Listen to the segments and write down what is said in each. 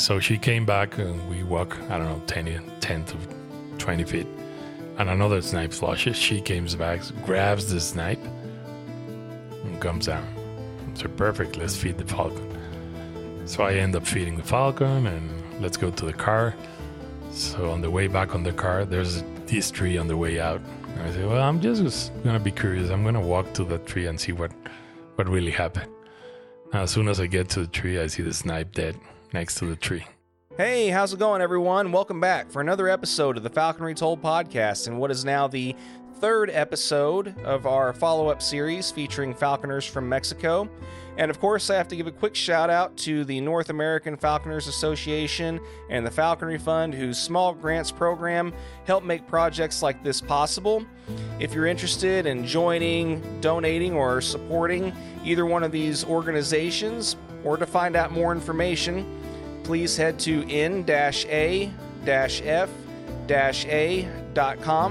So she came back and we walk, I don't know, 10, 10 to 20 feet. And another snipe flushes. She comes back, grabs the snipe, and comes down. So perfect, let's feed the falcon. So I end up feeding the falcon and let's go to the car. So on the way back on the car, there's this tree on the way out. And I say, well, I'm just gonna be curious. I'm gonna walk to that tree and see what, what really happened. As soon as I get to the tree, I see the snipe dead next to the tree. Hey, how's it going, everyone? Welcome back for another episode of the Falconry Told podcast, and what is now the third episode of our follow up series featuring falconers from Mexico. And of course, I have to give a quick shout out to the North American Falconers Association and the Falconry Fund, whose small grants program help make projects like this possible. If you're interested in joining, donating, or supporting either one of these organizations, or to find out more information, please head to n-a-f-a.com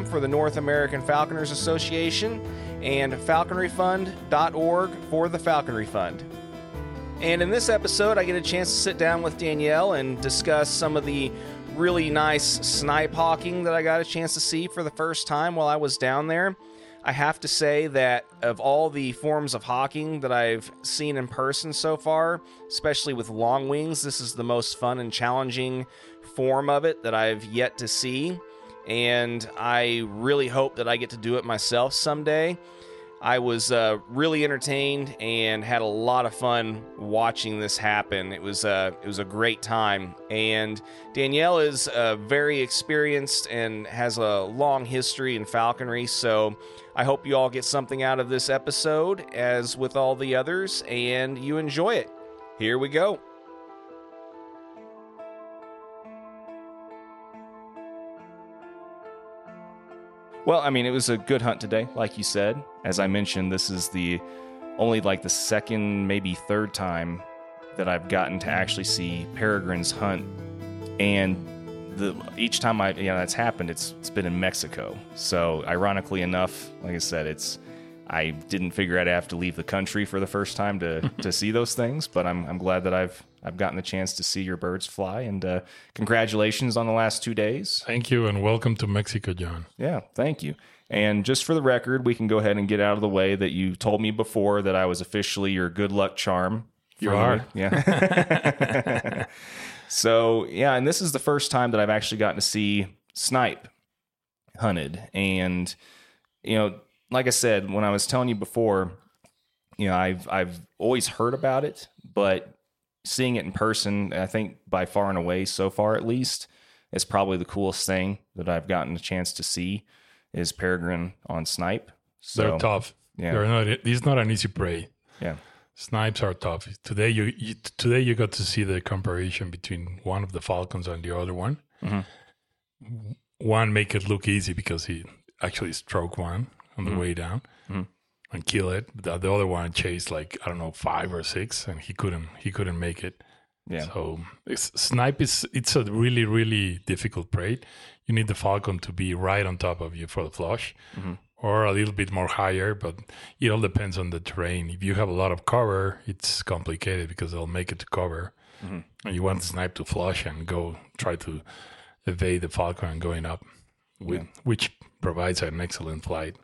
for the North American Falconers Association and falconryfund.org for the Falconry Fund. And in this episode, I get a chance to sit down with Daniel and discuss some of the really nice snipe hawking that I got a chance to see for the first time while I was down there. I have to say that of all the forms of hawking that I've seen in person so far, especially with long wings, this is the most fun and challenging form of it that I've yet to see. And I really hope that I get to do it myself someday. I was uh, really entertained and had a lot of fun watching this happen. It was uh, it was a great time, and Daniel is uh, very experienced and has a long history in falconry. So I hope you all get something out of this episode, as with all the others, and you enjoy it. Here we go. Well, I mean, it was a good hunt today, like you said. As I mentioned, this is the only like the second, maybe third time that I've gotten to actually see peregrines hunt, and the each time I you know that's happened, it's it's been in Mexico. So ironically enough, like I said, it's I didn't figure I'd have to leave the country for the first time to to see those things, but I'm I'm glad that I've I've gotten the chance to see your birds fly, and uh, congratulations on the last two days. Thank you and welcome to Mexico, John. Yeah, thank you. And just for the record, we can go ahead and get out of the way that you told me before that I was officially your good luck charm. You are. yeah. so yeah, and this is the first time that I've actually gotten to see snipe hunted, and you know, like I said, when I was telling you before, you know, I've I've always heard about it, but seeing it in person, I think by far and away, so far at least, is probably the coolest thing that I've gotten a chance to see is peregrine on snipe. So They're tough. yeah. They're not. It's not an easy prey. yeah, Snipes are tough. Today you, you today you got to see the comparison between one of the falcons and the other one. Mhm. One make it look easy because he actually struck one on the Mhm. way down Mhm. And kill it. The, the other one chased like I don't know five or six, and he couldn't he couldn't make it. yeah, So it's, snipe is it's a really really difficult prey. You need the falcon to be right on top of you for the flush, Mhm. or a little bit more higher. But it all depends on the terrain. If you have a lot of cover, it's complicated because they'll make it to cover, Mhm. and you want the snipe to flush and go try to evade the falcon and going up, with, which provides an excellent flight.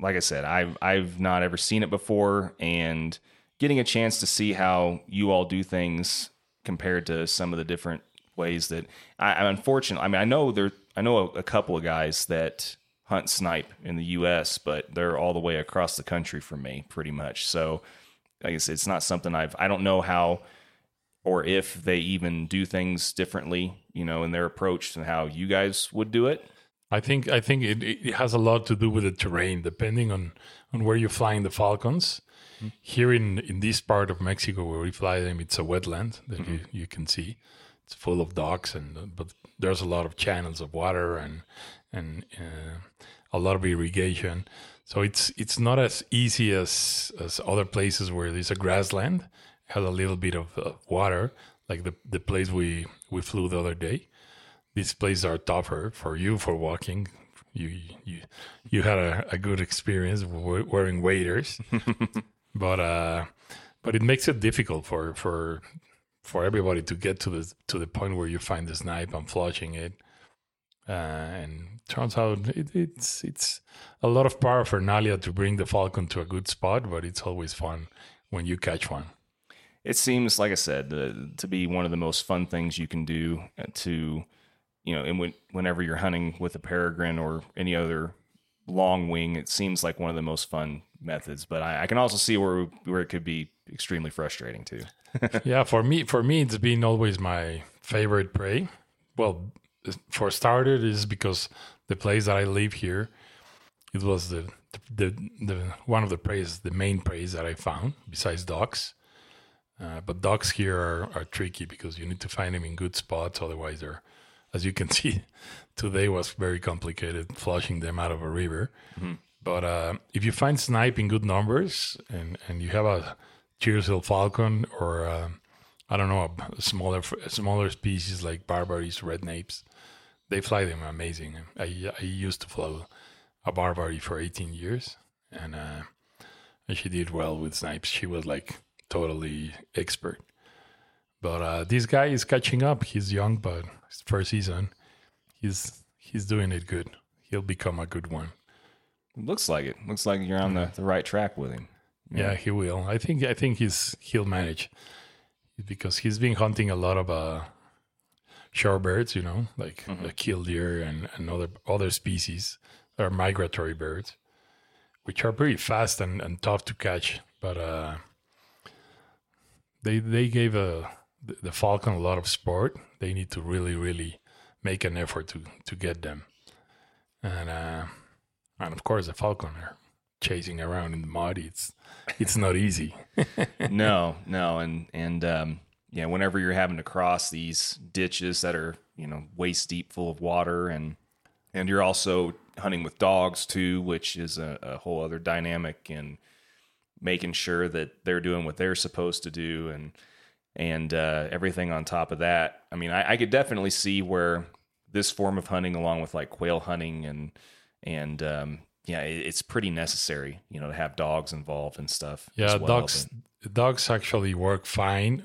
Like I said, I've I've not ever seen it before, and getting a chance to see how you all do things compared to some of the different ways that I, I'm unfortunate. I mean, I know there, I know a, a couple of guys that hunt snipe in the U.S., but they're all the way across the country from me, pretty much. So, I guess it's not something I've. I don't know how or if they even do things differently, you know, in their approach to how you guys would do it. I think I think it, it has a lot to do with the terrain, depending on, on where you're flying the falcons. Here in, in this part of Mexico where we fly them, it's a wetland that you, you can see. It's full of docks, and but there's a lot of channels of water and and uh, a lot of irrigation. So it's it's not as easy as as other places where there's a grassland, has a little bit of uh, water, like the the place we we flew the other day these places are tougher for you for walking. You you you had a, a good experience wearing waders, but uh, but it makes it difficult for for for everybody to get to the to the point where you find the snipe and flushing it. Uh, and turns out it, it's it's a lot of paraphernalia to bring the falcon to a good spot, but it's always fun when you catch one. It seems, like I said, uh, to be one of the most fun things you can do uh, to, you know, and when, whenever you're hunting with a peregrine or any other long wing, it seems like one of the most fun methods. But I, I can also see where where it could be extremely frustrating too. yeah, for me, for me, it's been always my favorite prey. Well, for starter, it is because the place that I live here, it was the the the one of the preys, the main preys that I found besides ducks. Uh, but ducks here are, are tricky because you need to find them in good spots. Otherwise, they're, as you can see, today was very complicated flushing them out of a river. Mm-hmm. But uh, if you find snipe in good numbers and, and you have a tiercel falcon or uh, I don't know a smaller a smaller species like Barbaries, red napes, they fly them amazing. I I used to fly a Barbary for 18 years and uh, and she did well with snipes. She was like totally expert. But uh, this guy is catching up. He's young, but first season, he's he's doing it good. He'll become a good one. Looks like it. Looks like you're on the, the right track with him. Yeah. yeah, he will. I think I think he's he'll manage because he's been hunting a lot of uh, shorebirds, you know, like mm-hmm. the killdeer and, and other other species that are migratory birds, which are pretty fast and, and tough to catch. But uh, they they gave a the falcon a lot of sport. They need to really really make an effort to to get them, and uh, and of course the falcon are chasing around in the mud. It's it's not easy. no, no, and and um, yeah, whenever you're having to cross these ditches that are you know waist deep full of water, and and you're also hunting with dogs too, which is a, a whole other dynamic and making sure that they're doing what they're supposed to do and and uh, everything on top of that. I mean, I, I, could definitely see where this form of hunting, along with like quail hunting and and um, yeah, it, it's pretty necessary, you know, to have dogs involved and stuff. Yeah, well, dogs but... dogs actually work fine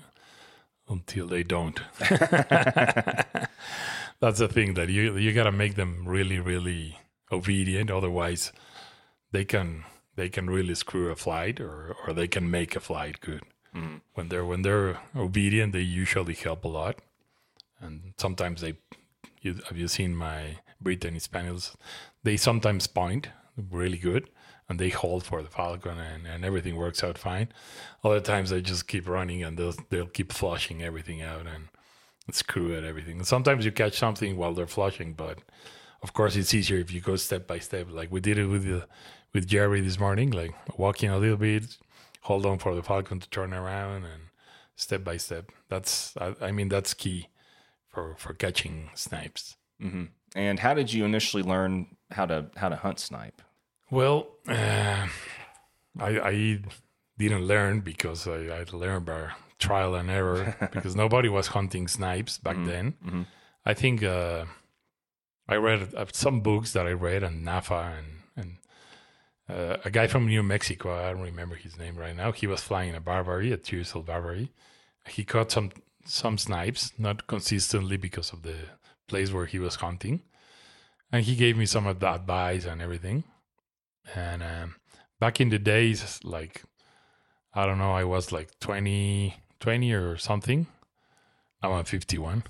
until they don't. That's the thing that you you got to make them really really obedient, otherwise they can they can really screw a flight or or they can make a flight good. Mm. When they're when they're obedient, they usually help a lot, and sometimes they. You, have you seen my Brittany Spaniels? They sometimes point really good, and they hold for the falcon, and, and everything works out fine. Other times they just keep running, and they'll they'll keep flushing everything out and screw at everything. And sometimes you catch something while they're flushing, but of course it's easier if you go step by step, like we did it with the with Jerry this morning, like walking a little bit, hold on for the falcon to turn around, and step by step. That's I, I mean that's key for for catching snipes. Mm-hmm. And how did you initially learn how to how to hunt snipe? Well, uh, I, I didn't learn because I, I learned by trial and error because nobody was hunting snipes back mm-hmm. then. Mm-hmm. I think uh, I read uh, some books that I read on NAFA and uh, a guy from New Mexico. I don't remember his name right now. He was flying a Barbary, a Hill Barbary. He caught some some snipes, not consistently because of the place where he was hunting, and he gave me some of the advice and everything. And um, back in the days, like I don't know, I was like 20, 20 or something. Now I'm 51,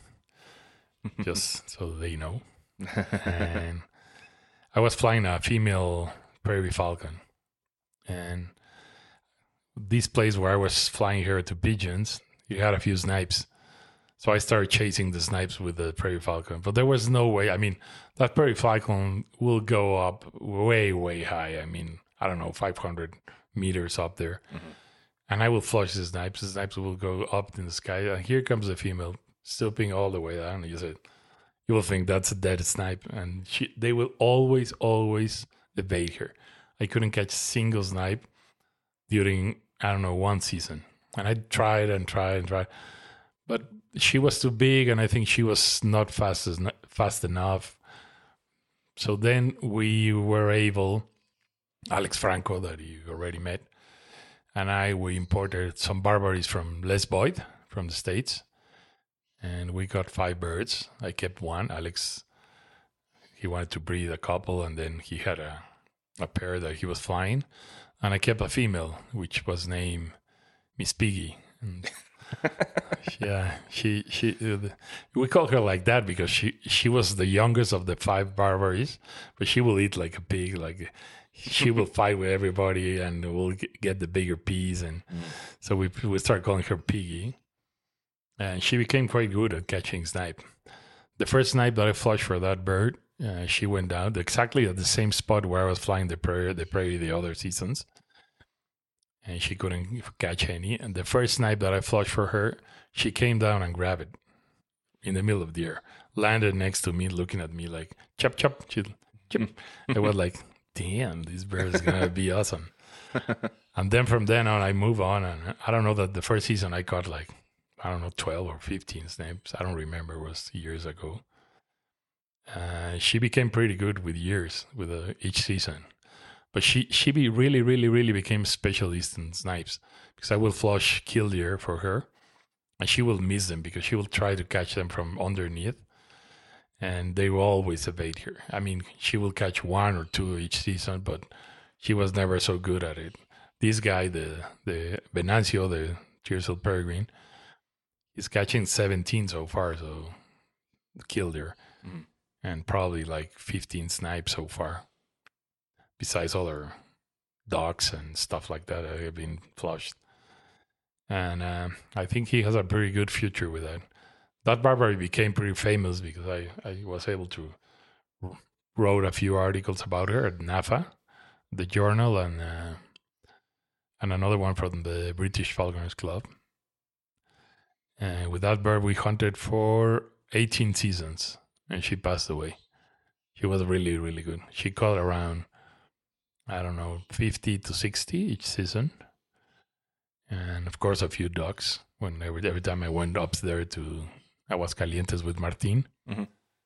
just so they know. and I was flying a female prairie falcon. And this place where I was flying here to pigeons, you had a few snipes. So I started chasing the snipes with the prairie falcon. But there was no way. I mean, that prairie falcon will go up way, way high. I mean, I don't know, 500 meters up there. Mm-hmm. And I will flush the snipes. The snipes will go up in the sky. And here comes the female, stooping all the way down. You said, you will think that's a dead snipe. And she, they will always, always debate her. I couldn't catch a single snipe during I don't know one season, and I tried and tried and tried, but she was too big, and I think she was not fast as fast enough. So then we were able, Alex Franco that you already met, and I we imported some barbaries from Les Boyd from the states, and we got five birds. I kept one. Alex, he wanted to breed a couple, and then he had a a pair that he was flying, and I kept a female, which was named Miss Piggy. And yeah, she she uh, we call her like that because she she was the youngest of the five Barbaries, but she will eat like a pig. Like she will fight with everybody and will get the bigger piece, and mm. so we we start calling her Piggy, and she became quite good at catching snipe. The first snipe that I flushed for that bird, uh, she went down exactly at the same spot where I was flying the prairie the prairie the other seasons and she couldn't catch any. And the first snipe that I flushed for her, she came down and grabbed it in the middle of the air, landed next to me, looking at me like chop chop. She, chip. I was like, damn, this bird is gonna be awesome. and then from then on, I move on, and I don't know that the first season I caught like I don't know twelve or fifteen snipes. I don't remember. It was years ago. Uh, she became pretty good with years with uh, each season but she she be really really really became specialist in snipes because I will flush killdeer for her, and she will miss them because she will try to catch them from underneath, and they will always evade her. I mean, she will catch one or two each season, but she was never so good at it. This guy, the the Venancio, the Jersey Peregrine, is catching 17 so far, so killdeer, mm. And probably like 15 snipes so far besides other dogs and stuff like that that have been flushed. And uh, I think he has a pretty good future with that. That Barbary became pretty famous because I, I was able to wrote a few articles about her at NAFA, the journal, and uh, and another one from the British Falconers Club. And with that bird, we hunted for 18 seasons, and she passed away. She was really, really good. She caught around I don't know, 50 to 60 each season. And of course, a few ducks. When every, every time I went up there to Aguascalientes with Martin, mm-hmm.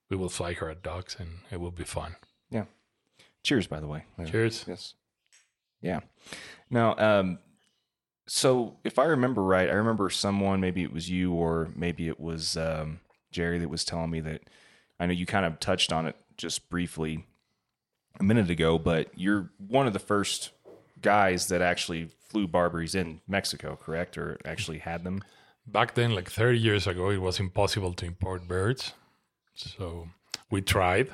we will fly her at ducks and it will be fun. Yeah. Cheers, by the way. Cheers. Yes. Yeah. Now, um, so if I remember right, I remember someone, maybe it was you or maybe it was um, Jerry that was telling me that I know you kind of touched on it just briefly a minute ago, but you're one of the first guys that actually flew Barbaries in Mexico, correct? Or actually had them? Back then, like 30 years ago, it was impossible to import birds. So we tried.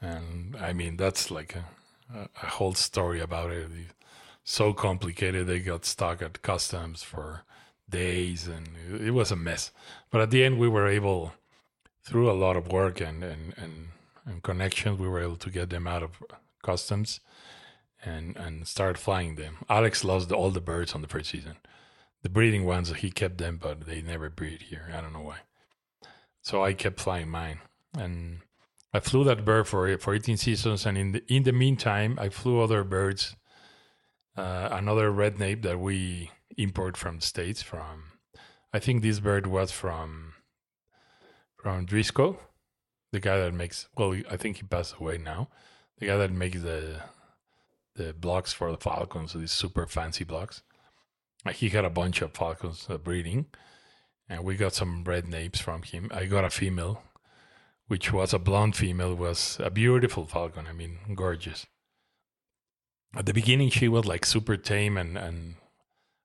And I mean, that's like a, a whole story about it. So complicated. They got stuck at customs for days and it was a mess. But at the end, we were able, through a lot of work and, and, and and connections, we were able to get them out of customs and and start flying them. Alex lost all the birds on the first season. The breeding ones he kept them, but they never breed here. I don't know why. So I kept flying mine, and I flew that bird for for 18 seasons. And in the in the meantime, I flew other birds. Uh, another red nape that we import from the states. From I think this bird was from from Driscoll the guy that makes well, I think he passed away now. The guy that makes the the blocks for the falcons, these super fancy blocks. He had a bunch of falcons uh, breeding, and we got some red napes from him. I got a female, which was a blonde female, was a beautiful falcon. I mean, gorgeous. At the beginning, she was like super tame, and and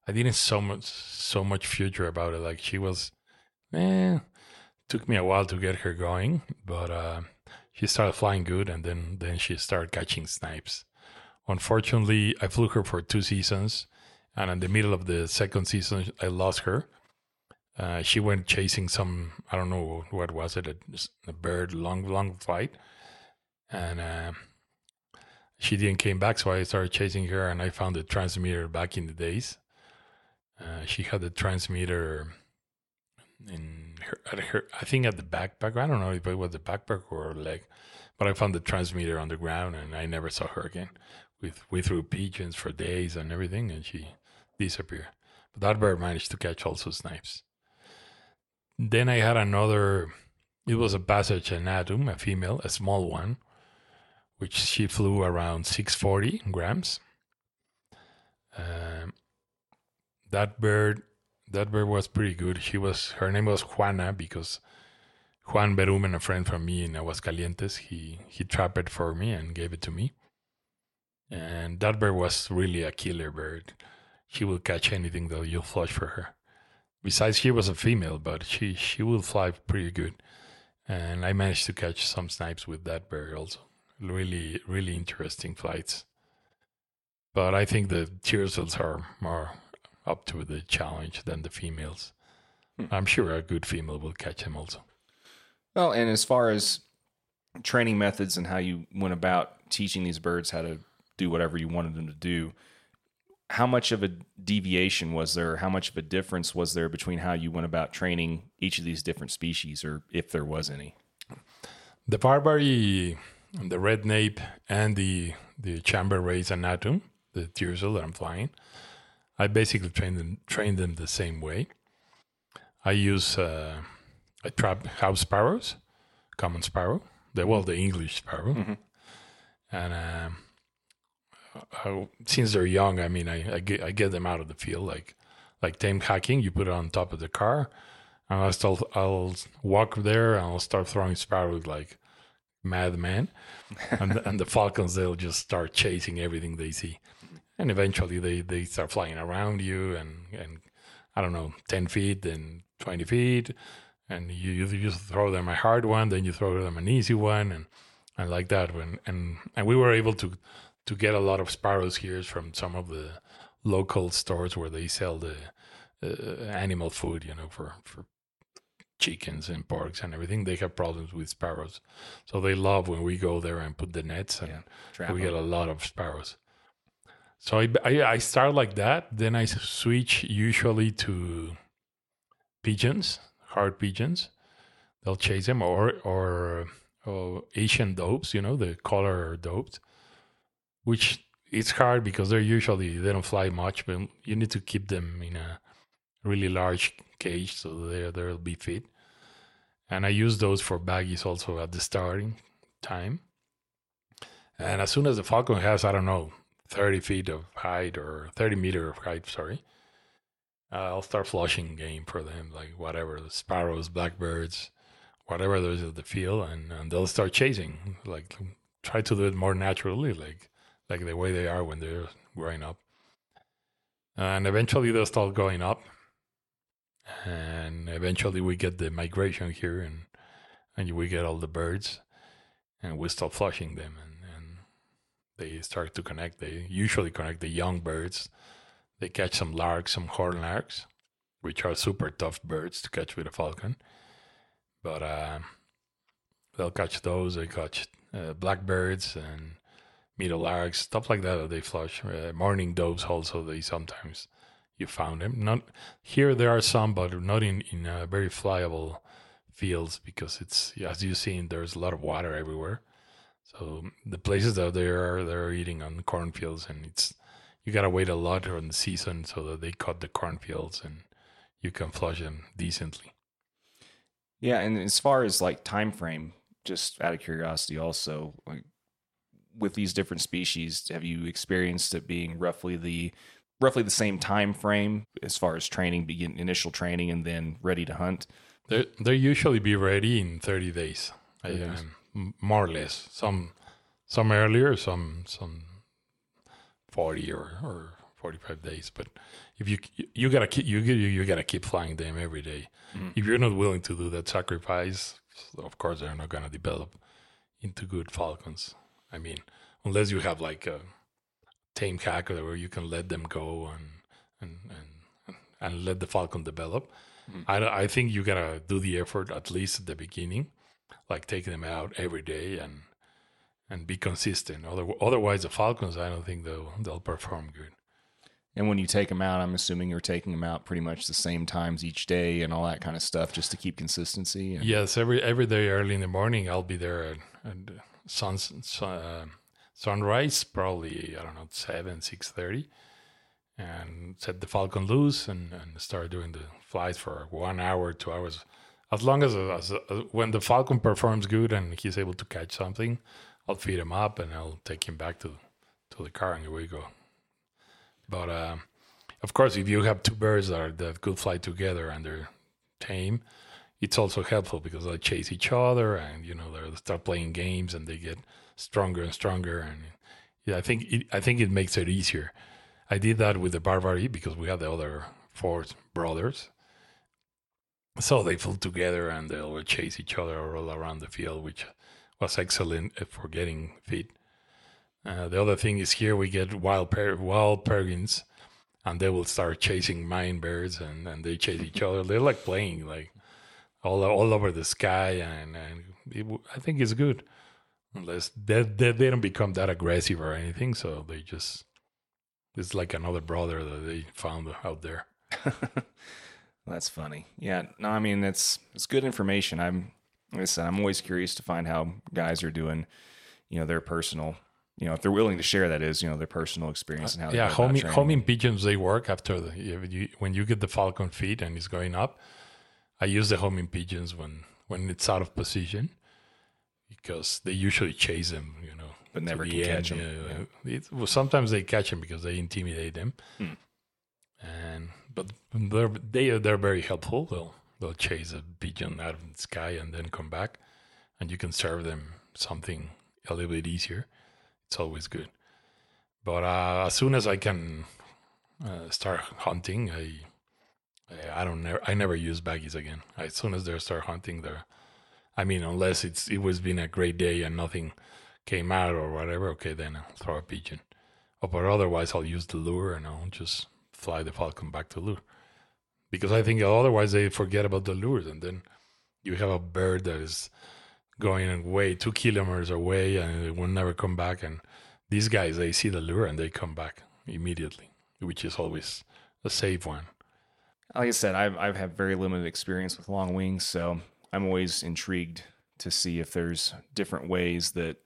I didn't so much so much future about it. Like she was, eh, took me a while to get her going, but uh, she started flying good, and then then she started catching snipes. Unfortunately, I flew her for two seasons, and in the middle of the second season, I lost her. Uh, she went chasing some I don't know what was it a, a bird long long flight, and uh, she didn't came back. So I started chasing her, and I found the transmitter back in the days. Uh, she had the transmitter in her, at her, I think at the backpack. I don't know if it was the backpack or leg, but I found the transmitter on the ground and I never saw her again. We, we threw pigeons for days and everything and she disappeared. But that bird managed to catch also snipes. Then I had another, it was a passage a female, a small one, which she flew around 640 grams. Um, that bird that bird was pretty good. She was her name was Juana because Juan Berumen, a friend from me in Aguascalientes, he he trapped it for me and gave it to me. And that bird was really a killer bird. She will catch anything that you'll flush for her. Besides, she was a female, but she she will fly pretty good. And I managed to catch some snipes with that bird also. Really, really interesting flights. But I think the tiercels are more up to the challenge than the females. Hmm. I'm sure a good female will catch him also. Well, and as far as training methods and how you went about teaching these birds how to do whatever you wanted them to do, how much of a deviation was there? How much of a difference was there between how you went about training each of these different species, or if there was any? The Barbary, the red nape, and the the chamber rays anatum, the tiercel that I'm flying, I basically train them train them the same way. I use uh, I trap house sparrows, common sparrow, the well the English sparrow, and um, I, since they're young, I mean I, I get I get them out of the field like like tame hacking. You put it on top of the car, and I'll start, I'll walk there and I'll start throwing sparrows like madman, and and the falcons they'll just start chasing everything they see, and eventually they they start flying around you and and I don't know ten feet then twenty feet, and you you just throw them a hard one, then you throw them an easy one, and and like that when and and we were able to to get a lot of sparrows here from some of the local stores where they sell the uh, animal food, you know, for for chickens and porks and everything. They have problems with sparrows, so they love when we go there and put the nets, and we we 'em. get a lot of sparrows. So I, I I start like that, then I switch usually to pigeons, hard pigeons. They'll chase them, or or uh, Asian dopes, you know, the collared doves, which it's hard because they're usually they don't fly much, but you need to keep them in a really large cage so they they'll be fit. And I use those for baggies also at the starting time. And as soon as the falcon has, I don't know, 30 feet of height or 30 meter of height, sorry, uh, I'll start flushing game for them, like whatever, the sparrows, blackbirds, whatever there's at the field, and, and they'll start chasing. Like try to do it more naturally, like like the way they are when they're growing up. And eventually they'll start going up. And eventually we get the migration here and and we get all the birds and we start flushing them and they start to connect. They usually connect the young birds. They catch some larks, some horn larks, which are super tough birds to catch with a falcon. But uh, they'll catch those. They catch uh, blackbirds and meadow larks, stuff like that. They flush. Uh, mourning doves also. They sometimes you found them. Not here. There are some, but not in in uh, very flyable fields because it's as you've seen. There's a lot of water everywhere. So the places that they are, they're eating on cornfields, and it's you gotta wait a lot on the season so that they cut the cornfields and you can flush them decently. Yeah, and as far as like time frame, just out of curiosity, also like with these different species, have you experienced it being roughly the roughly the same time frame as far as training, begin initial training, and then ready to hunt? They they usually be ready in thirty days, 30 days. um, more or less. Some some earlier, some some forty or, or forty five days. But if you you gotta keep you you, you gotta keep flying them every day. Mhm. If you're not willing to do that sacrifice, of course they're not gonna develop into good falcons. I mean, unless you have like a tame hacker where you can let them go and and and, and let the falcon develop. Mhm. I, I think you gotta do the effort at least at the beginning, like take them out every day and and be consistent. Other, otherwise, the falcons, I don't think they'll they'll perform good. And when you take them out, I'm assuming you're taking them out pretty much the same times each day and all that kind of stuff, just to keep consistency. And, Yes, every every day early in the morning, I'll be there at, at sun, sun uh, sunrise, probably I don't know seven six thirty, and set the falcon loose and, and start doing the flights for one hour, two hours, as long as, as, as when the falcon performs good and he's able to catch something, I'll feed him up and I'll take him back to to the car and away we go. But uh, of course, if you have two birds that, are, that could fly together and they're tame, it's also helpful because they chase each other and you know they start playing games and they get stronger and stronger. And yeah, I think it, I think it makes it easier. I did that with the Barbary because we had the other four brothers. So they flew together and they would chase each other all around the field, which was excellent for getting fit. Uh, the other thing is here we get wild per- wild peregrines, and they will start chasing mine birds, and, and they chase each other. They're like playing like all all over the sky, and, and it, I think it's good, unless they, they they don't become that aggressive or anything. So they just it's like another brother that they found out there. That's funny. Yeah. No, I mean it's it's good information. I'm like I said, I'm always curious to find how guys are doing, you know, their personal you know, if they're willing to share that is, you know, their personal experience and how yeah, they go about homing, homing pigeons they work after the you, when you get the falcon feet and it's going up. I use the homing pigeons when when it's out of position because they usually chase them, you know, But never can catch end, 'em, yeah. It, well, sometimes they catch them because they intimidate them, Hmm. and but they're they are they're very helpful. They'll they'll chase a pigeon out of the sky and then come back, and you can serve them something a little bit easier. It's always good. But uh, as soon as I can uh, start hunting, I I- don't never I never use baggies again. As soon as they start hunting, there, I mean, unless it's it was been a great day and nothing came out or whatever, okay, then I'll throw a pigeon. Oh, but otherwise, I'll use the lure and I'll just fly the falcon back to lure. Because I think otherwise they forget about the lures and then you have a bird that is going away two kilometers away and it will never come back. And these guys, they see the lure and they come back immediately, which is always a safe one. like I said, I've I've had very limited experience with long wings, so I'm always intrigued to see if there's different ways that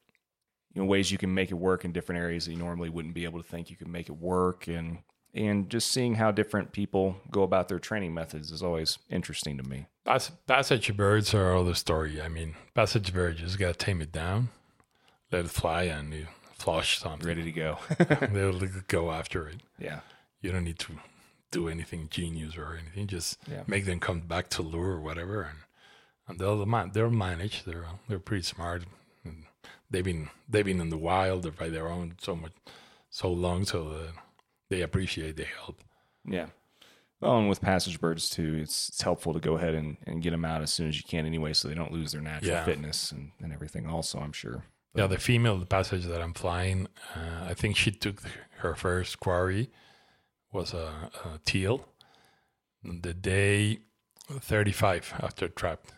you know ways you can make it work in different areas that you normally wouldn't be able to think you could make it work and and just seeing how different people go about their training methods is always interesting to me. Pass- passage birds are all the story. I mean, passage birds just gotta tame it down, let it fly, and you flush something. Ready to go. They'll go after it. yeah. You don't need to do anything genius or anything. Just Yeah. make them come back to lure or whatever, and and they'll they'll manage. They're they're pretty smart. And they've been they've been in the wild by their own so much so long, so uh, they appreciate the help. Yeah. Well, and with passage birds too, it's it's helpful to go ahead and, and get them out as soon as you can anyway, so they don't lose their natural Yeah. fitness and, and everything. Also, I'm sure. Yeah, the female passage that I'm flying, uh, I think she took her first quarry was a, a teal. The day 35 after trapped,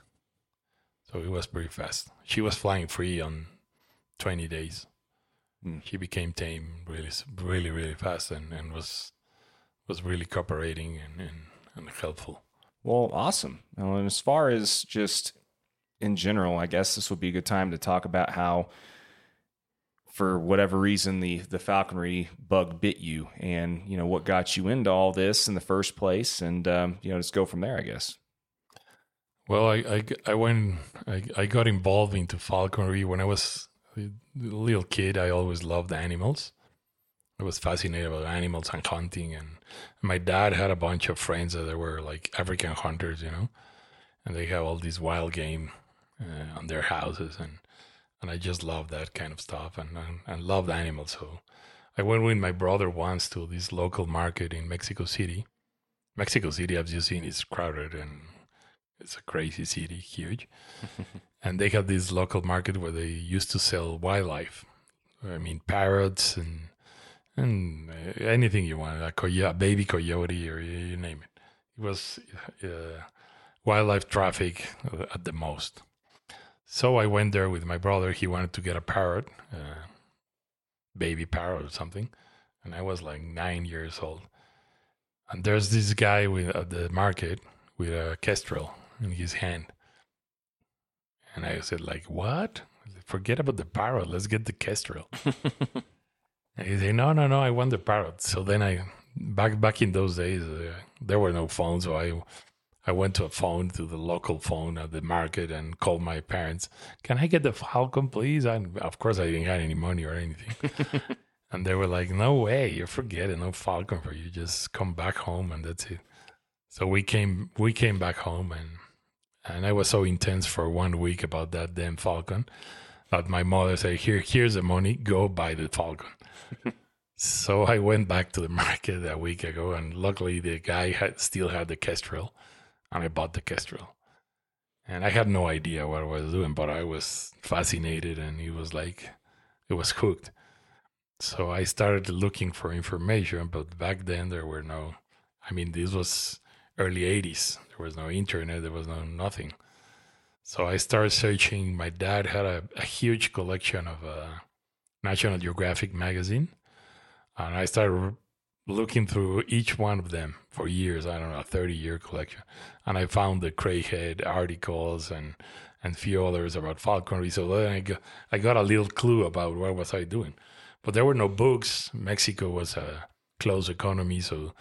so it was pretty fast. She was flying free on 20 days. Hmm. She became tame really, really, really fast, and, and was was really cooperating and, and, and helpful. Well, awesome. And as far as just in general, I guess this would be a good time to talk about how, for whatever reason, the the falconry bug bit you, and you know what got you into all this in the first place, and um, you know just go from there. I guess. Well, I I, I went, I, I got involved into falconry when I was little kid. I always loved animals. I was fascinated about animals and hunting. And my dad had a bunch of friends that were like African hunters, you know, and they have all these wild game uh, on their houses. And, and I just loved that kind of stuff and, and, and loved animals. So I went with my brother once to this local market in Mexico City. Mexico City, as you've seen, is crowded and it's a crazy city, huge. and they had this local market where they used to sell wildlife. I mean, parrots and and uh, anything you want, a coyote, baby coyote, or you, name it. It was uh, wildlife traffic at the most. So I went there with my brother. He wanted to get a parrot, uh, baby parrot or something, and I was like nine years old. And there's this guy with at the market with a kestrel in his hand. And I said, like, what? Forget about the parrot. Let's get the kestrel. and he said, no, no, no. I want the parrot. So then I, back back in those days, uh, there were no phones. So I, I went to a phone to the local phone at the market and called my parents. Can I get the falcon, please? And of course, I didn't have any money or anything. And they were like, "No way, you're forgetting No falcon for you. Just come back home, and that's it." So we came, we came back home, and and I was so intense for one week about that damn falcon that my mother said, "Here, here's the money. Go buy the falcon." so I went back to the market a week ago, and luckily the guy had still had the kestrel, and I bought the kestrel. And I had no idea what I was doing, but I was fascinated, and it was like it was hooked. So I started looking for information, but back then there were no. I mean, this was early '80s. There was no internet. There was no nothing. So I started searching. My dad had a, a huge collection of uh, National Geographic magazine, and I started looking through each one of them for years. I don't know, a thirty-year collection, and I found the Craighead articles and and few others about falconry. So then I got, I got a little clue about what was I doing, but there were no books. Mexico was a closed economy, so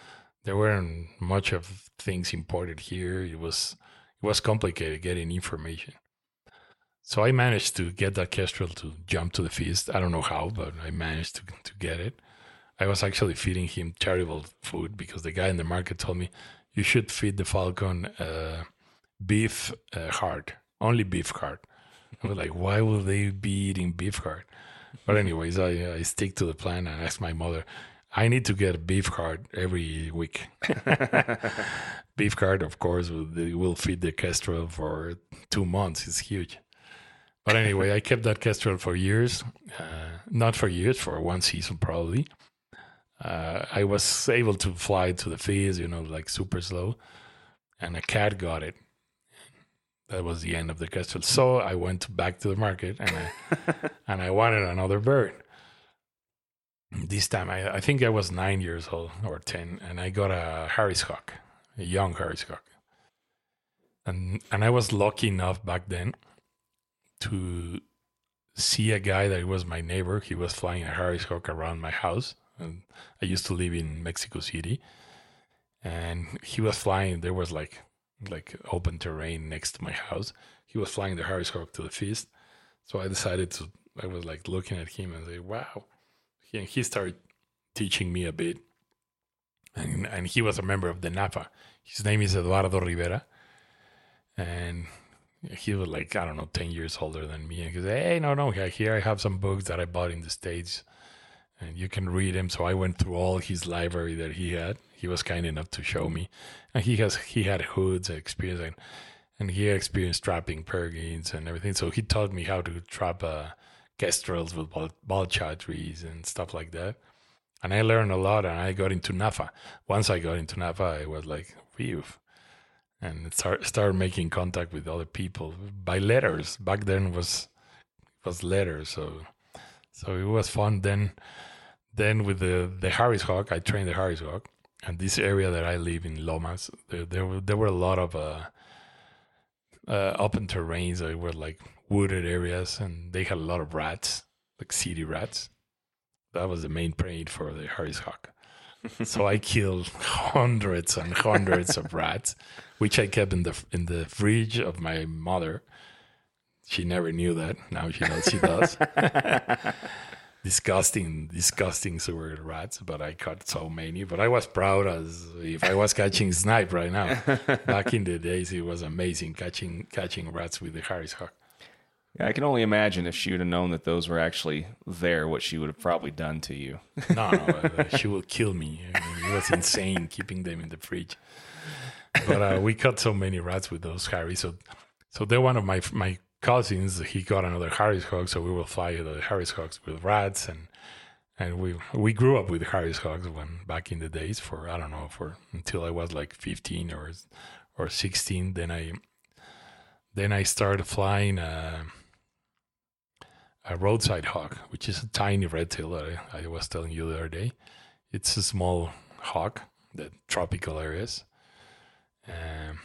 there weren't much of things imported here. It was it was complicated getting information. So I managed to get that kestrel to jump to the feast. I don't know how, but I managed to, to get it. I was actually feeding him terrible food because the guy in the market told me you should feed the falcon uh, beef uh, heart, only beef heart. I was like, why will they be eating beef heart? But anyways, I, I stick to the plan and ask my mother, I need to get a beef card every week. beef card, of course, will, will feed the kestrel for two months. It's huge. But anyway, I kept that kestrel for years. Uh, not for years, for one season probably. Uh, I was able to fly to the fees, you know, like super slow. And a cat got it. That was the end of the kestrel. So I went back to the market and I, and I wanted another bird this time I, I think I was nine years old or ten, and I got a Harris Hawk, a young Harris Hawk, and and I was lucky enough back then to see a guy that was my neighbor. He was flying a Harris Hawk around my house, and I used to live in Mexico City, and he was flying. There was like like open terrain next to my house. He was flying the Harris Hawk to the feast, so I decided to. I was like looking at him and say, "Wow." He, he started teaching me a bit. And, and he was a member of the NAFA. His name is Eduardo Rivera. And he was like, I don't know, 10 years older than me. And he said, Hey, no, no, here I have some books that I bought in the States and you can read them. So I went through all his library that he had. He was kind enough to show me. And he has, he had hoods experience and, and he experienced trapping peregrines and everything. So he taught me how to trap a, kestrels with ball, bal-chatris and stuff like that. And I learned a lot and I got into NAFA. Once I got into NAFA, I was like, phew. And start, started making contact with other people by letters. Back then was was letters, so so it was fun. Then then with the the Harris Hawk, I trained the Harris Hawk, and this area that I live in Lomas, there there were, there were a lot of uh, uh, open terrains that were like wooded areas, and they had a lot of rats, like city rats. That was the main prey for the Harris Hawk. so I killed hundreds and hundreds of rats, which I kept in the in the fridge of my mother. She never knew that. Now she knows she does. disgusting, disgusting sewer rats, but I caught so many. But I was proud as if I was catching snipe right now. Back in the days, it was amazing catching catching rats with the Harris Hawk. Yeah, I can only imagine if she would have known that those were actually there, what she would have probably done to you. no, no, uh, she will kill me. I mean, it was insane keeping them in the fridge. But uh, we caught so many rats with those Harry. So, so they're one of my my cousins. He got another Harris Hawk, so we will fly the Harris hawks with rats, and and we we grew up with Harris hawks when back in the days for I don't know for until I was like fifteen or or sixteen. Then I then I started flying. Uh, a roadside hawk, which is a tiny red tail that I, I, was telling you the other day. It's a small hawk, the tropical areas. Um,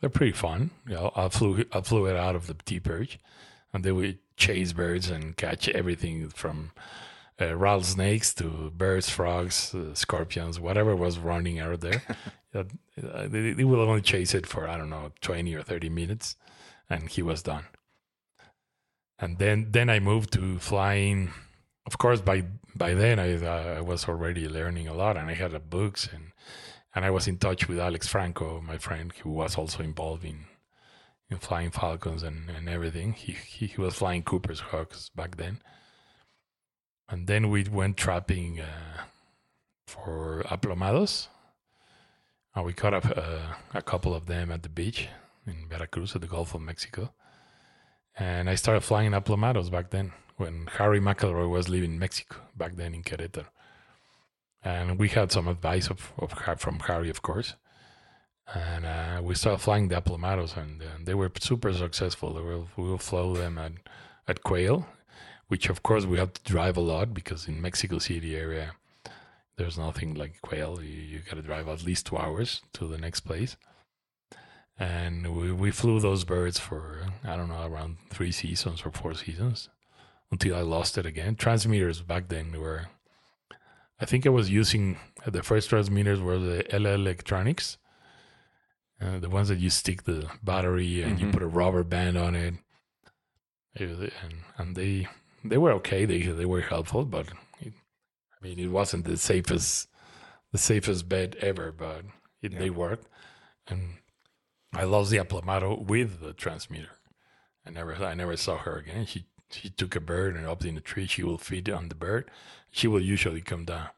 they're pretty fun. You know, I flew I flew it out of the T perch, and they would chase birds and catch everything from uh, rattlesnakes to birds, frogs, uh, scorpions, whatever was running out there. uh, they, they will only chase it for I don't know twenty or thirty minutes, and he was done and then then I moved to flying of course, by by then I uh, I was already learning a lot, and I had the books, and and I was in touch with Alex Franco, my friend, who was also involved in in flying falcons and, and everything. He, he he was flying Cooper's Hawks back then, and then we went trapping uh, for aplomados. And we caught up uh, a couple of them at the beach in Veracruz at the Gulf of Mexico. And I started flying aplomados back then when Harry McElroy was living in Mexico back then in Querétaro. And we had some advice of, of from Harry, of course. And uh, we started flying the aplomados, and, uh, they were super successful. We will fly them at, at Quail, which of course we have to drive a lot because in Mexico City area, there's nothing like quail. You, you got to drive at least two hours to the next place. And we, we flew those birds for, I don't know, around three seasons or four seasons until I lost it again. Transmitters back then were, I think I was using, the first transmitters were the LL Electronics, uh, the ones that you stick the battery and mm-hmm. you put a rubber band on it. And, and they they were okay. They they were helpful, but I mean, it wasn't the safest, the safest bed ever, but it, yeah. they worked. And I lost the aplomado with the transmitter. I never, I never saw her again. She, she took a bird and up in the tree. She will feed on the bird. She will usually come down.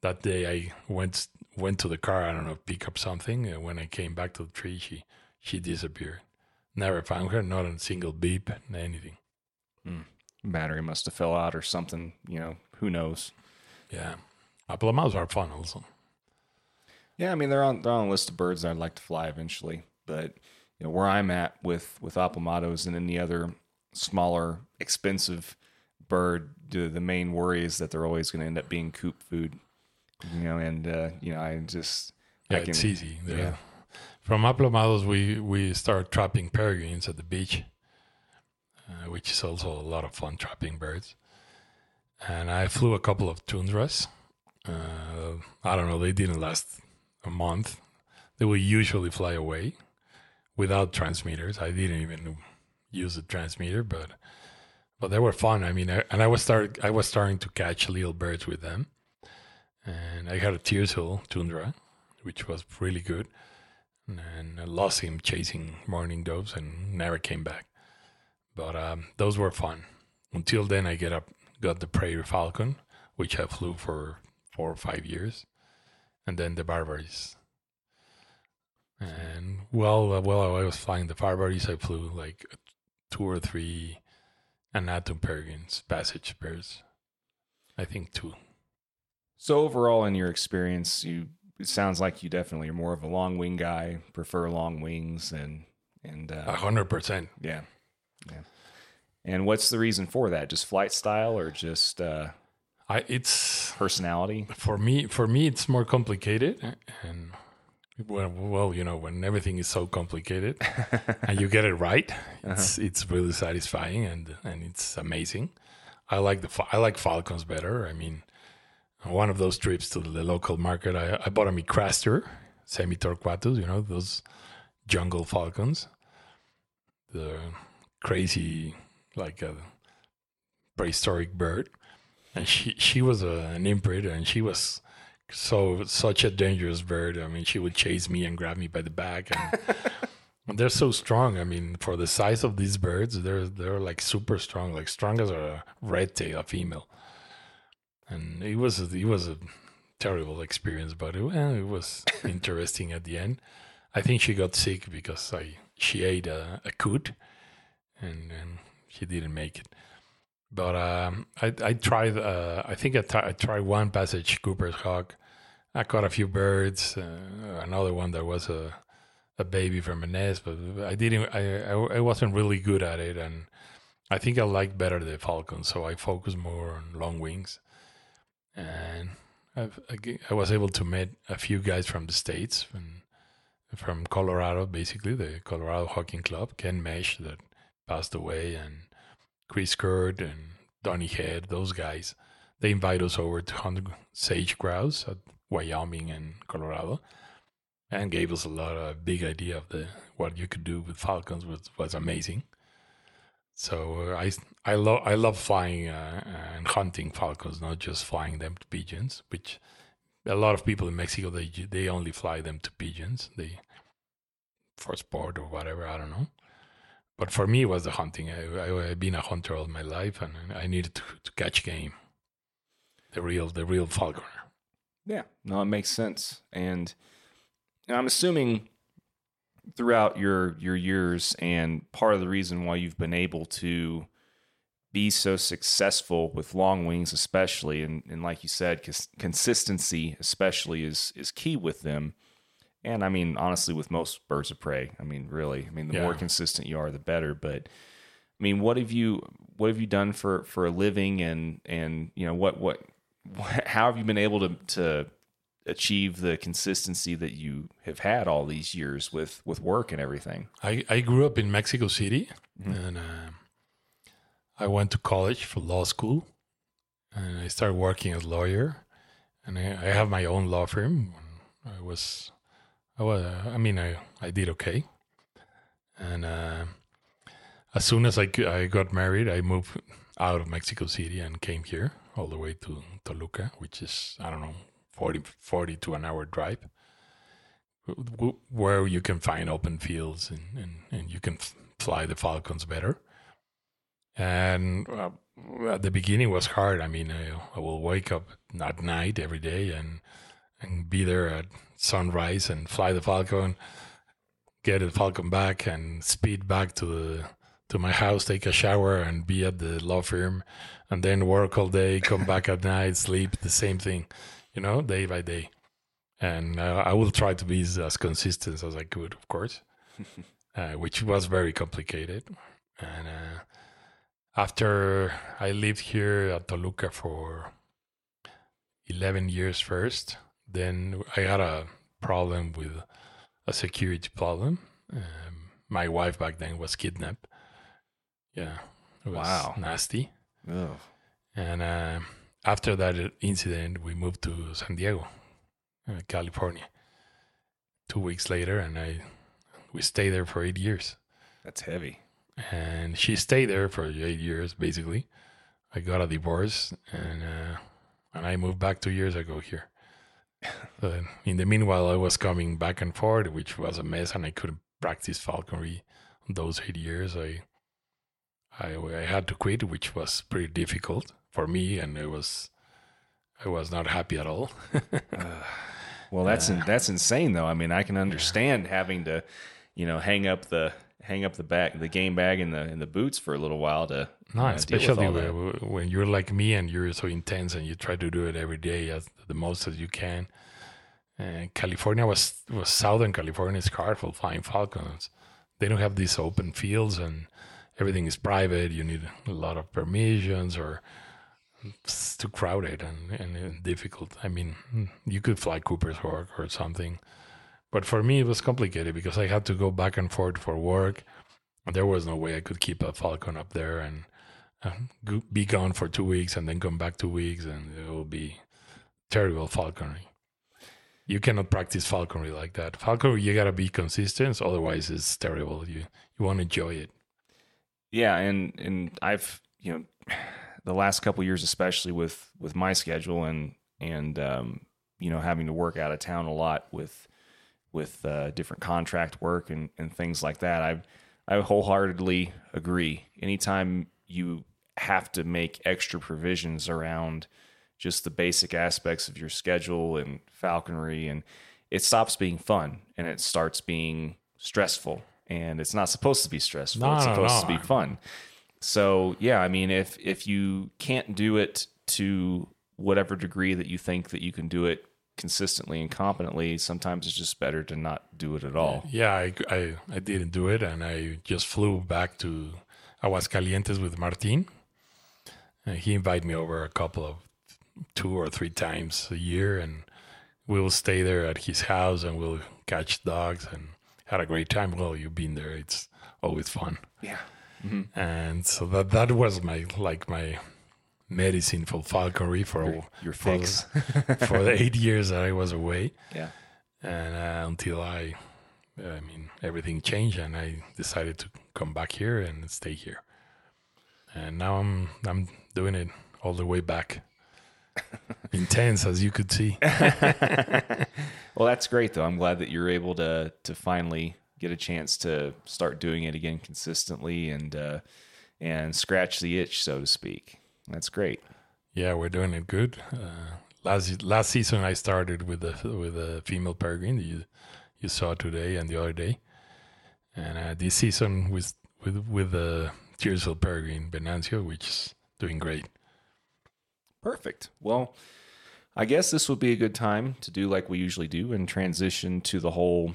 That day, I went went to the car. I don't know, pick up something. And when I came back to the tree, she she disappeared. Never found her. Not a single beep, anything. Mm. Battery must have fell out or something. You know, who knows? Yeah, aplomados are fun also. Yeah, I mean they're on they're on a list of birds that I'd like to fly eventually, but you know where I'm at with with aplomados and any other smaller expensive bird, the, the main worry is that they're always going to end up being coop food. You know, and uh, you know I just yeah, I can, it's easy. Yeah. yeah. From aplomados, we we start trapping peregrines at the beach, uh, which is also a lot of fun trapping birds and I flew a couple of tundras. Uh, I don't know, they didn't last a month. They will usually fly away without transmitters. I didn't even use a transmitter, but but they were fun. I mean, I, and I was start I was starting to catch little birds with them, and I had a tiercel tundra, which was really good, and I lost him chasing mourning doves and never came back. But um, those were fun. Until then, I get up got the Prairie Falcon, which I flew for four or five years, and then the Barbaries. And well, uh, while I was flying the Barbaries, I flew like two or three Anatum peregrines, passage birds. I think two. So overall, in your experience, you it sounds like you definitely are more of a long wing guy, prefer long wings, and and uh, a hundred percent. Yeah, yeah. And what's the reason for that? Just flight style or just uh, I it's personality? For me, for me, it's more complicated, and well, well, you know, when everything is so complicated and you get it right, it's uh-huh. it's really satisfying and and it's amazing. I like the I like Falcons better. I mean, one of those trips to the local market, I, I bought a Micrastur semitorquatus, you know, those jungle falcons, the crazy like a prehistoric bird, and she she was a, an inbreeder, and she was so such a dangerous bird. I mean, she would chase me and grab me by the back, and they're so strong. I mean, for the size of these birds, they're they're like super strong, like strong as a red tail, a female. And it was it was a terrible experience, but it, well, it was interesting at the end. I think she got sick because I she ate a, a coot, and, and he didn't make it. But um, I, I tried. Uh, I think I, t- I tried one passage Cooper's Hawk. I caught a few birds. Uh, another one that was a a baby from a nest, but I didn't. I, I, I wasn't really good at it, and I think I liked better the Falcon, so I focused more on long wings. And I, I was able to meet a few guys from the states, and from Colorado, basically the Colorado Hawking Club, Ken Mesh, that passed away, and Chris Kurd and Donny Head, those guys, they invite us over to hunt sage grouse at Wyoming and Colorado, and gave us a lot of big idea of the what you could do with falcons was was amazing. So uh, I I love I love flying uh, and hunting falcons, not just flying them to pigeons. Which a lot of people in Mexico they they only fly them to pigeons. They for sport or whatever. I don't know. But for me, it was the hunting. I, I, I've been a hunter all my life, and I needed to, to catch game. The real the real falconer. Yeah, no, it makes sense. And, and I'm assuming throughout your your years and part of the reason why you've been able to be so successful with long wings especially and, and like you said cons- consistency especially is is key with them and i mean honestly with most birds of prey i mean really i mean the more consistent you are the better. But i mean what have you what have you done for for a living? And and you know what what how have you been able to to achieve the consistency that you have had all these years with with work and everything? I, I grew up in Mexico City and uh, I went to college for law school and I started working as lawyer. And I, I have my own law firm. I was, I was, I mean, I, I did okay. And uh, as soon as I, I got married, I moved out of Mexico City and came here all the way to Toluca, which is, I don't know, 40, 40 to an hour drive where you can find open fields and, and, and you can fly the falcons better. And uh, at the beginning was hard. I mean, I, I will wake up at night every day and and be there at sunrise and fly the falcon, get the falcon back and speed back to the to my house, take a shower and be at the law firm, and then work all day, come back at night, sleep, the same thing, you know, day by day and uh, I will try to be as, consistent as I could, of course, uh, which was very complicated. And uh, after I lived here at Toluca for 11 years first, then I had a problem with a security problem. Um, my wife back then was kidnapped. Yeah, it was Wow. nasty. oh And uh, after that incident, we moved to San Diego, uh, California. Two weeks later, and I we stayed there for eight years. that's heavy And she stayed there for eight years, basically. I got a divorce, and uh, and I moved back two years ago here. But um, in the meanwhile, I was coming back and forth, which was a mess, and I couldn't practice falconry those eight years. I I, I had to quit, which was pretty difficult for me, and it was I was not happy at all. Well, that's in, that's insane though. I mean, I can understand having to, you know, hang up the hang up the back the game bag in the in the boots for a little while to No, with especially when, when you're like me and you're so intense and you try to do it every day as the most as you can. And California was was Southern California is hard for flying falcons. They don't have these open fields and everything is private. You need a lot of permissions or it's too crowded and, and, difficult. I mean, hmm, you could fly Cooper's Hawk or something, but for me it was complicated because I had to go back and forth for work. There was no way I could keep a falcon up there and go- be gone for two weeks and then come back two weeks, and it will be terrible falconry. You cannot practice falconry like that. Falconry, you gotta be consistent, otherwise it's terrible. You you won't enjoy it. Yeah, and and I've you know the last couple years, especially with with my schedule and and um, you know having to work out of town a lot with with uh, different contract work and and things like that. I I wholeheartedly agree. Anytime you have to make extra provisions around just the basic aspects of your schedule and falconry and it stops being fun and it starts being stressful and it's not supposed to be stressful No, it's no, supposed no. to be fun so yeah i mean if if you can't do it to whatever degree that you think that you can do it consistently and competently sometimes it's just better to not do it at all Yeah, I, I, I didn't do it, and I just flew back to Aguascalientes with Martin. And he invited me over a couple of two or three times a year, and we'll stay there at his house and we'll catch dogs and had a great time. Well, you've been there; it's always fun. yeah And so that that was my like my medicine for falconry for your for, fix for the eight years that I was away yeah and uh, until I, I mean, everything changed, and I decided to come back here and stay here. And now I'm I'm doing it all the way back. Intense, as you could see. Well, that's great though. I'm glad that you're able to to finally get a chance to start doing it again consistently and uh, and scratch the itch, so to speak. That's great. Yeah, we're doing it good. Uh, last last season, I started with the with a female peregrine that you you saw today and the other day, and uh, this season with with with the Tiercel peregrine Venancio, which is doing great. Perfect. Well, I guess this would be a good time to do like we usually do and transition to the whole,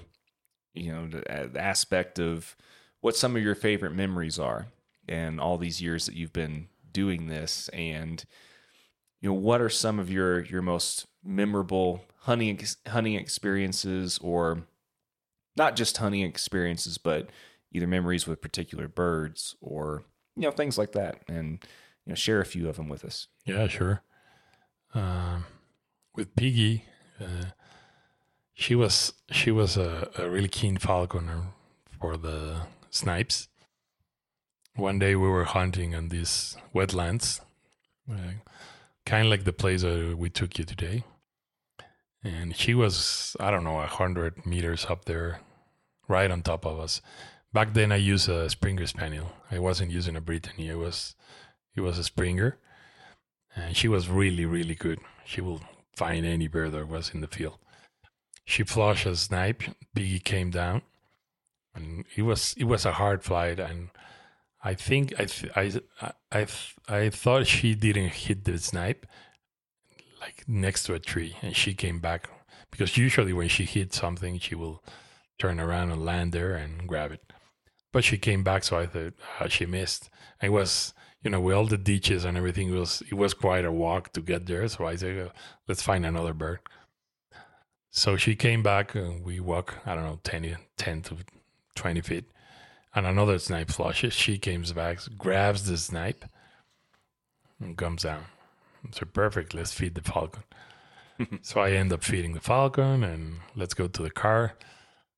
you know, the, uh, aspect of what some of your favorite memories are and all these years that you've been doing this and you know what are some of your your most memorable hunting hunting experiences or not just hunting experiences but either memories with particular birds or you know things like that and you know share a few of them with us Yeah, sure. Um, with Piggy, uh, she was she was a, a really keen falconer for the snipes. One day we were hunting on these wetlands, uh, kind of like the place uh, we took you today. And she was I don't know a hundred meters up there, right on top of us. Back then I used a Springer Spaniel. I wasn't using a Brittany. It was it was a Springer. And she was really really good. She will find any bird that was in the field. She flushed a snipe. Biggie came down. And it was it was a hard flight. And i think i th- i i th- I thought she didn't hit the snipe like next to a tree. And she came back. Because usually when she hits something she will turn around and land there and grab it but she came back so i thought uh, she missed it was you know, with all the ditches and everything, it was it was quite a walk to get there. So I said, uh, let's find another bird. So she came back and we walk, I don't know, 10, 10 to 20 feet. And another snipe flushes. She comes back, grabs the snipe, and comes down. So perfect, let's feed the falcon. so I end up feeding the falcon and let's go to the car.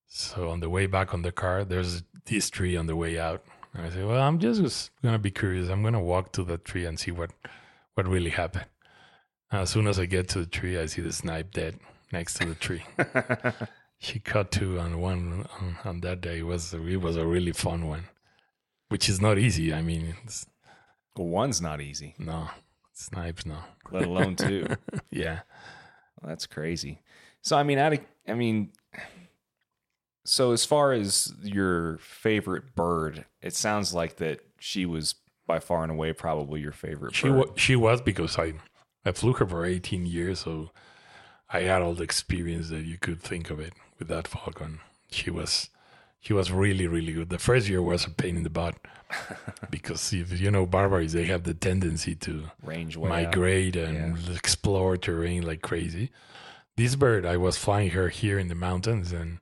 So on the way back on the car, there's this tree on the way out. And I say, well, I'm just gonna be curious. I'm gonna walk to the tree and see what what really happened. As soon as I get to the tree, I see the snipe dead next to the tree. she caught two on one um, on, on that day. It was it was a really fun one, which is not easy. I mean, well one's not easy no snipes, no. let alone two yeah, Well, that's crazy. So I mean, out of, I mean, so as far as your favorite bird, it sounds like that she was by far and away probably your favorite she bird. wa- she was because I I flew her for 18 years, so I had all the experience that you could think of it with that falcon. She was she was really really good. The first year was a pain in the butt because if you know barbaries, they have the tendency to Range out. migrate and explore terrain like crazy. This bird, I was flying her here in the mountains, and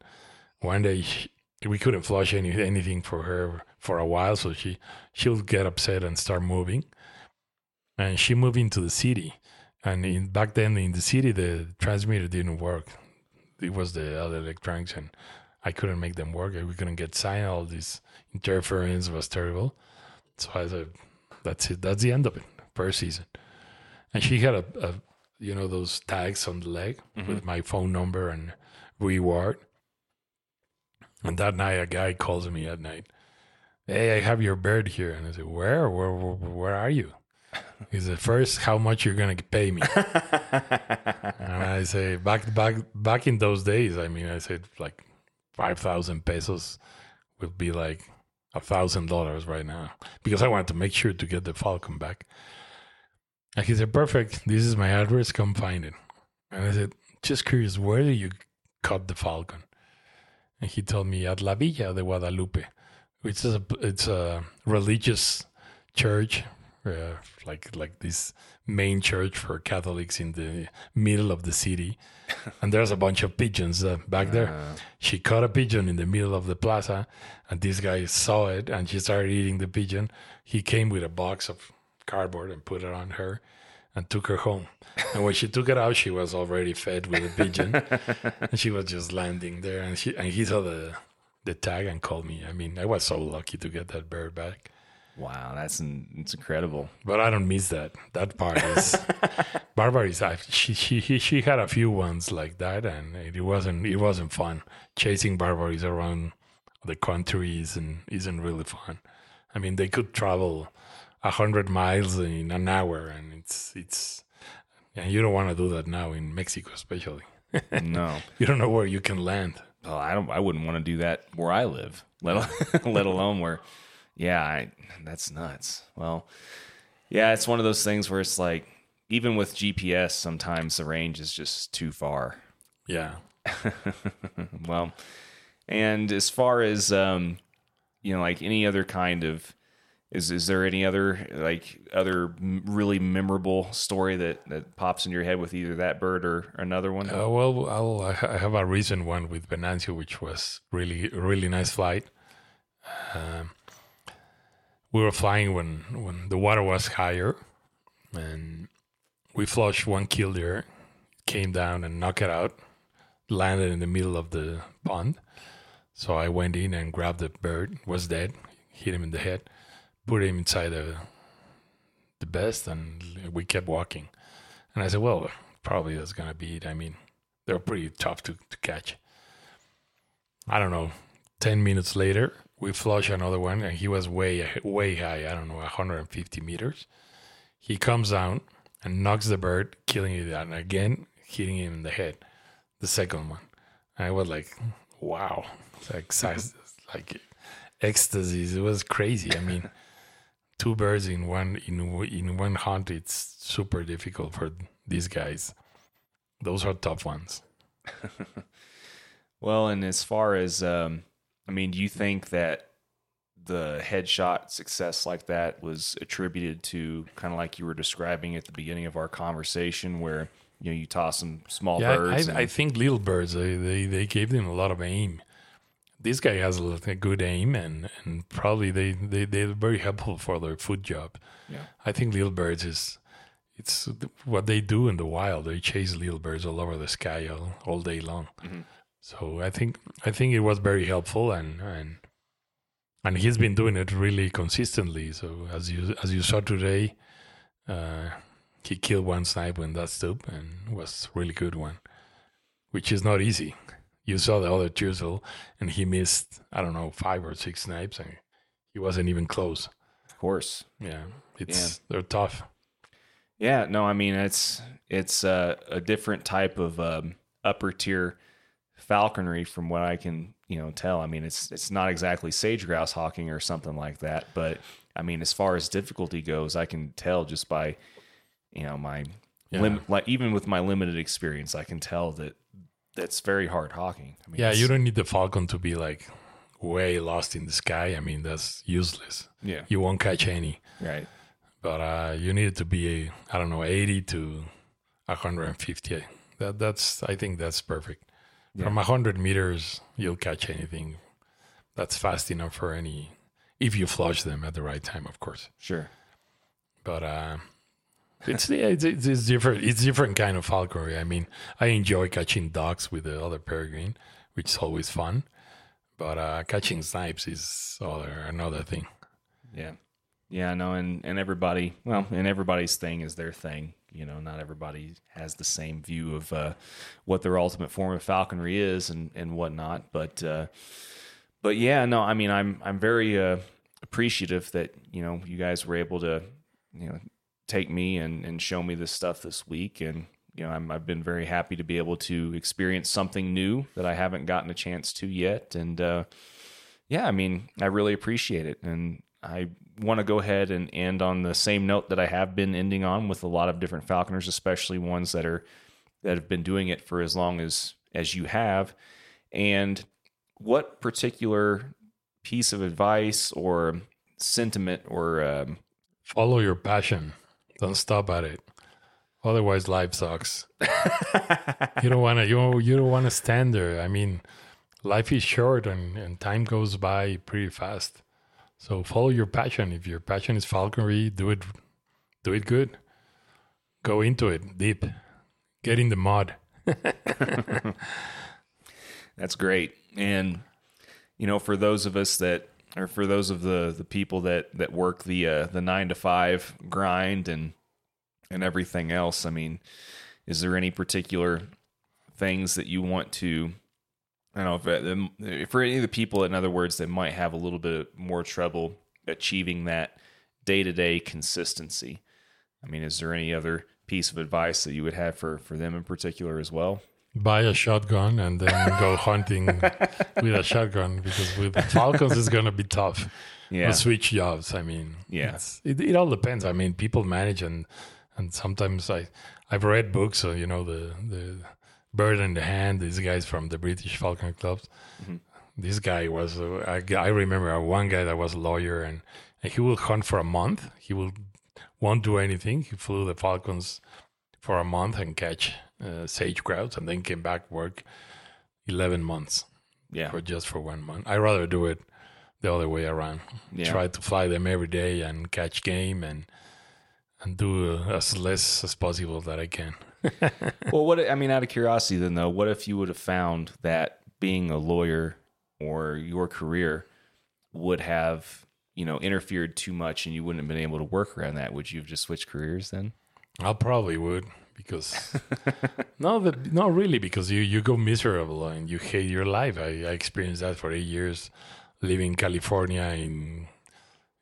one day she, we couldn't flush any anything for her for a while, so she she'll get upset and start moving, and she moved into the city. And in, back then in the city, the transmitter didn't work. It was the other electronics, and I couldn't make them work. We couldn't get sign. All this interference was terrible. So I said, "That's it. That's the end of it. First season." And she had a, a you know those tags on the leg mm-hmm. with my phone number and reward. And that night, a guy calls me at night. Hey, I have your bird here, and I said, "Where? Where? Where, where are you?" He said, "First, how much you're gonna pay me?" and I say, "Back, back, back in those days, I mean, I said like five thousand pesos would be like a thousand dollars right now because I wanted to make sure to get the Falcon back." And he said, "Perfect. This is my address. Come find it." And I said, "Just curious, where do you cut the Falcon?" And he told me at La Villa de Guadalupe, which is a it's a religious church, uh, like like this main church for Catholics in the middle of the city. and there's a bunch of pigeons uh, back there. She caught a pigeon in the middle of the plaza, and this guy saw it, and she started eating the pigeon. He came with a box of cardboard and put it on her and took her home. And when she took it out, she was already fed with a pigeon, and she was just landing there. And she and he saw the the tag and called me. I mean, I was so lucky to get that bird back. Wow, that's it's incredible. But I don't miss that. That part is Barbaries I- she she she had a few ones like that, and it wasn't it wasn't fun. Chasing Barbaries around the country isn't isn't really fun. I mean, they could travel a hundred miles in an hour, and it's it's and you don't want to do that now in Mexico, especially. No, You don't know where you can land. well, I don't. I wouldn't want to do that where I live, let let alone where. Yeah, I, that's nuts. Well, yeah, it's one of those things where it's like, even with GPS, sometimes the range is just too far. Yeah. well, and as far as um, you know, like any other kind of is is there any other like other really memorable story that that pops in your head with either that bird or another one? Uh, well, I'll, I have a recent one with Venancio, which was really really nice flight. Um, we were flying when when the water was higher, and we flushed one kill came down and knocked it out, landed in the middle of the pond. So I went in and grabbed the bird, was dead, hit him in the head, put him inside the the best, and we kept walking. And I said, well, probably that's gonna be it. I mean, they're pretty tough to, to catch. I don't know. Ten minutes later, we flush another one, and he was way way high. I don't know, 150 meters. He comes down and knocks the bird, killing it, and again hitting him in the head. The second one, I was like, wow, like size, like ecstasy. It was crazy. I mean, two birds in one in in one hunt. It's super difficult for these guys. Those are tough ones. Well, and as far as um, I mean, do you think that the headshot success like that was attributed to kind of like you were describing at the beginning of our conversation, where you know you toss some small Yeah, birds? I, and- I think little birds they, they they gave them a lot of aim. This guy has a, a good aim, and and probably they they they're very helpful for their food job. Yeah. I think little birds is it's what they do in the wild. They chase little birds all over the sky all, all day long. Mhm. So I think I think it was very helpful, and and and he's been doing it really consistently. So as you as you saw today, uh, he killed one snipe in that stoop and was really good one, which is not easy. You saw the other tiercel, and he missed I don't know five or six snipes, and he wasn't even close. of course, Yeah, it's they're tough. Yeah, no, I mean it's it's uh, a different type of um, upper tier falconry from what I can you know tell. I mean it's it's not exactly sage grouse hawking or something like that, but I mean as far as difficulty goes, I can tell just by you know my Yeah. lim- like even with my limited experience, I can tell that that's very hard hawking. I mean, Yeah, you don't need the falcon to be like way lost in the sky. I mean, that's useless. yeah You won't catch any. right But uh, you need it to be I don't know, eighty to hundred and fifty. That that's I think that's perfect. From hundred meters, you'll catch anything. That's fast enough for any if you flush them at the right time, of course. sure But uh, it's, it's it's different. It's different kind of falconry. I mean, I enjoy catching ducks with the other peregrine, which is always fun. But uh, catching snipes is other another thing. Yeah. Yeah, no, and, and everybody, well, and everybody's thing is their thing. You know, not everybody has the same view of uh, what their ultimate form of falconry is and, and whatnot. But, uh, but yeah, no, I mean, I'm, I'm very uh, appreciative that, you know, you guys were able to, you know, take me and, and show me this stuff this week. And, you know, I'm, I've been very happy to be able to experience something new that I haven't gotten a chance to yet. And, uh, yeah, I mean, I really appreciate it. And I want to go ahead and end on the same note that I have been ending on with a lot of different falconers, especially ones that are that have been doing it for as long as as you have. And what particular piece of advice or sentiment or um, Follow your passion. Don't stop at it. Otherwise, life sucks. you don't want to. You don't, you don't want to stand there. I mean, life is short, and, and time goes by pretty fast. So follow your passion. If your passion is falconry, do it. Do it good. Go into it deep. Get in the mud. That's great. And, you know, for those of us that or for those of the the people that that work the uh, the nine to five grind and and everything else. I mean, is there any particular things that you want to? I don't know if, for any of the people, in other words, that might have a little bit more trouble achieving that day to day consistency. I mean, is there any other piece of advice that you would have for for them in particular as well? Buy a shotgun and then go hunting with a shotgun because with the falcons it's gonna be tough. Yeah. Switch jobs. I mean, Yeah. it, it all depends. I mean, people manage and and sometimes I I've read books. So you know the the bird in the hand. These guys from the British Falcon Clubs. This guy was uh, I, I remember one guy that was a lawyer and, and he will hunt for a month. He will won't do anything. He flew the falcons for a month and catch uh, sage grouse and then came back work 11 months Yeah, for just for one month. I rather do it the other way around. Yeah. Try to fly them every day and catch game and and do uh, as less as possible that I can. well, what I mean, out of curiosity, then though, what if you would have found that being a lawyer or your career would have, you know, interfered too much, and you wouldn't have been able to work around that? Would you have just switched careers then? I probably would because no, but not really because you you go miserable and you hate your life. I, I experienced that for eight years, living in California in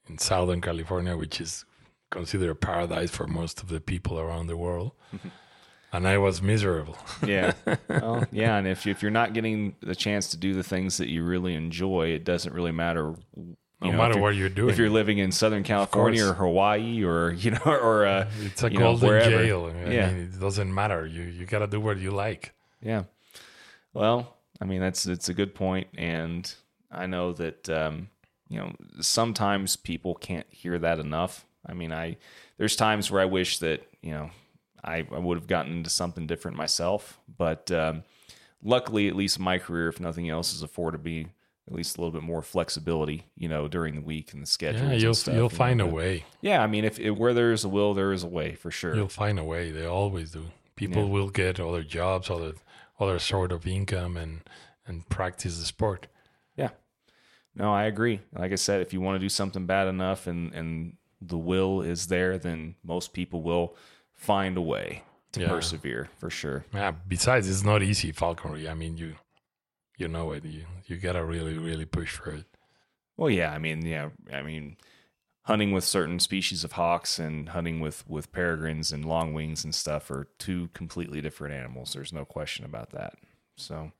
in Southern California, which is considered a paradise for most of the people around the world, and I was miserable. Yeah, well, yeah, and if you, if you're not getting the chance to do the things that you really enjoy, it doesn't really matter. No know, matter what you're doing, If you're living in Southern California or. Hawaii or you know or uh, it's a you know, golden wherever. jail. I Yeah. mean, it doesn't matter. You you gotta do what you like. Yeah. Well, I mean that's it's a good point, and I know that um, you know sometimes people can't hear that enough. I mean, I there's times where I wish that you know I, I would have gotten into something different myself, but um, luckily, at least my career, if nothing else, has afforded me at least a little bit more flexibility, you know, during the week and the schedule. Yeah, you'll stuff, you'll know, find a way. Yeah, I mean, if, if where there is a will, there is a way for sure. You'll find a way. They always do. People Yeah. will get other jobs, other other sort of income, and and practice the sport. Yeah. No, I agree. Like I said, if you want to do something bad enough and and the will is there, then most people will find a way to Yeah. persevere for sure. Yeah. Besides, it's not easy falconry. I mean, you you know it. You you gotta really really push for it. Well, yeah, I mean, yeah, I mean, hunting with certain species of hawks and hunting with with peregrines and long wings and stuff are two completely different animals. There's no question about that. So,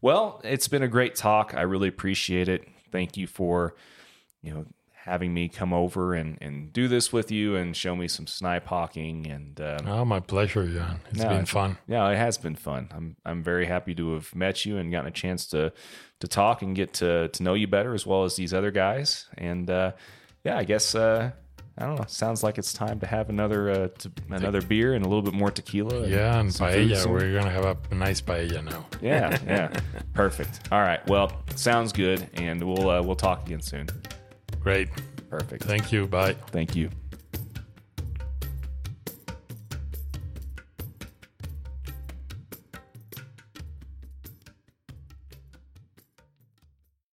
well, it's been a great talk. I really appreciate it. Thank you for, you know, having me come over and and do this with you and show me some snipe hawking and. Um, Oh, my pleasure, Jan. It's No, been fun. yeah, it has been fun. I'm I'm very happy to have met you and gotten a chance to to talk and get to to know you better as well as these other guys. And uh, yeah, I guess uh, I don't know. Sounds like it's time to have another uh, to, another beer and a little bit more tequila. Yeah, and paella. We're gonna have a, a nice paella now. Yeah, yeah, perfect. All right, well, sounds good, and we'll uh, we'll talk again soon. Great. Perfect. Thank you. Bye. Thank you.